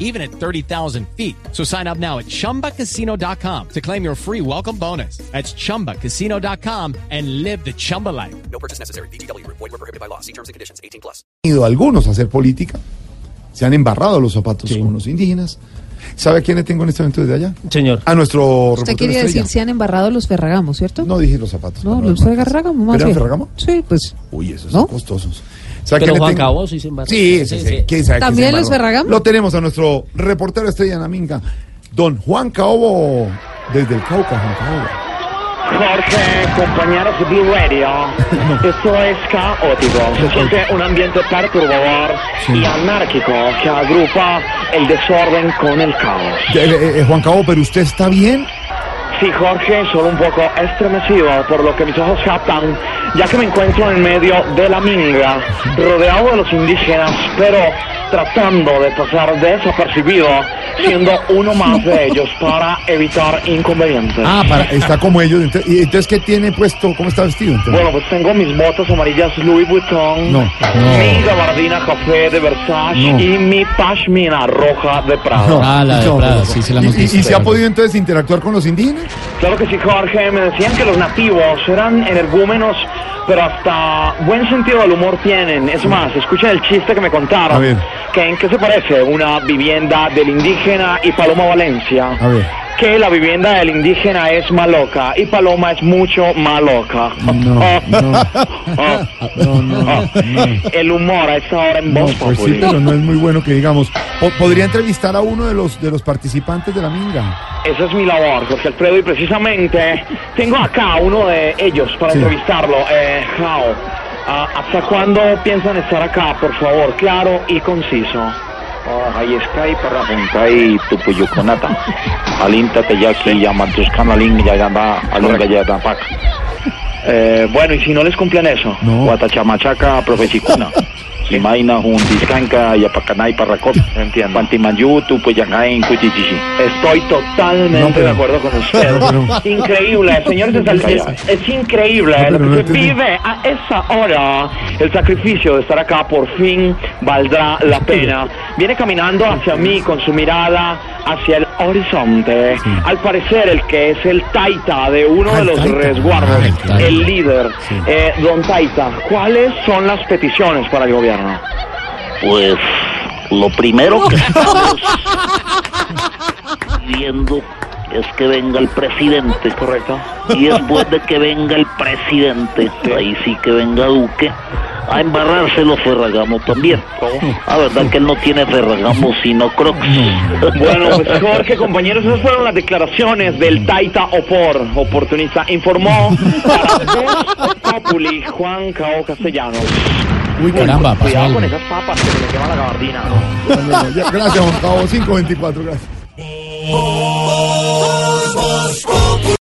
even at 30,000 feet. So sign up now at chumbacasino.com to claim your free welcome bonus. That's chumbacasino.com and live the Chumba life. No purchase necessary. BGW. Void were prohibited by law. See terms and conditions. 18 plus. ido algunos a hacer política, se han embarrado los zapatos con los indígenas. ¿Sabe a quiénes tengo en este momento desde allá? Señor. A nuestro Usted quería estrella. decir, se han embarrado los Ferragamos, ¿cierto? No dije los zapatos. No, los marcas. Ferragamo más ¿Eran bien. Ferragamo? Sí, pues. Uy, esos ¿No? son costosos. ¿Sabe Pero Juan? Cabo sí se embarró. Sí, sí, sí. ¿Quién sabe quién ¿También los? Ferragamo? Lo tenemos a nuestro reportero estrella en la minga, don Juan Caobo, desde el Cauca, Juan Caobo. Jorge, compañeros de Blue Radio, esto es caótico. Se siente un ambiente perturbador y anárquico que agrupa el desorden con el caos. Eh, eh, Juan Caobo, ¿pero usted está bien? Sí, Jorge, solo un poco estremecido por lo que mis ojos captan, ya que me encuentro en medio de la minga, rodeado de los indígenas, pero tratando de pasar desapercibido, siendo uno más de ellos para evitar inconvenientes. Ah, para, está como ellos. ent- ¿Y entonces qué tiene puesto? ¿Cómo está vestido? entonces? Bueno, pues tengo mis botas amarillas Louis Vuitton, No, no. mi gabardina café de Versace No. y mi pashmina roja de Prada. No, Ah, la de no, Prada, no, sí, no. sí la hemos ¿Y- y- visto. ¿Y se ha podido entonces interactuar con los indígenas? Claro que sí, Jorge. Me decían que los nativos eran energúmenos, pero hasta buen sentido del humor tienen. Es más, escuchen el chiste que me contaron. A ver. Que ¿En qué se parece una vivienda del indígena y Paloma Valencia? A ver. Que la vivienda del indígena es maloca y Paloma es mucho maloca. No, no. No, no, no. El humor a esta hora en No, voz pues sí, pero no es muy bueno que digamos. Po- ¿Podría entrevistar a uno de los de los participantes de la minga? Esa es mi labor, Jorge Alfredo, y precisamente tengo acá uno de ellos para Sí. entrevistarlo. Eh, Jao, ah, ¿hasta cuándo piensan estar acá, por favor? Claro y conciso. Y para junta y tupuyuconata. Alinta te ya aquí llaman tus canalín ya anda alunga ya da paca. Eh, bueno, ¿y si no les cumplen eso? No. Guatachamachaca profesicuna. Limaina un discanca y apacanay parracot. Entiendo. Pantimanyu tupuyangain cuchichichi. Estoy totalmente No, pero- de acuerdo con usted. No, pero- Increíble, señores, es, es- increíble No, lo que se vive a esa hora. El sacrificio de estar acá por fin valdrá la pena. Viene caminando hacia mí con su mirada hacia el horizonte. Al parecer, el que es el taita de uno Ah, de los taita. resguardos, Ah, el líder. Eh, don Taita, ¿cuáles son las peticiones para el gobierno? Pues lo primero que estamos viendo es que venga el presidente. ¿Correcto? Y después de que venga el presidente, ahí sí que venga Duque, a embarrarse los Ferragamo también. La verdad que él no tiene Ferragamo sino Crocs. Bueno, pues Jorge, compañeros, esas fueron las declaraciones del Taita Opor, oportunista. Informó para Populi Juan Cao Castellanos. Uy, caramba, pasó Cuidado algo. con esas papas que se me quema la gabardina. No, no, no, ya, gracias, Juan Cabo. 524, gracias.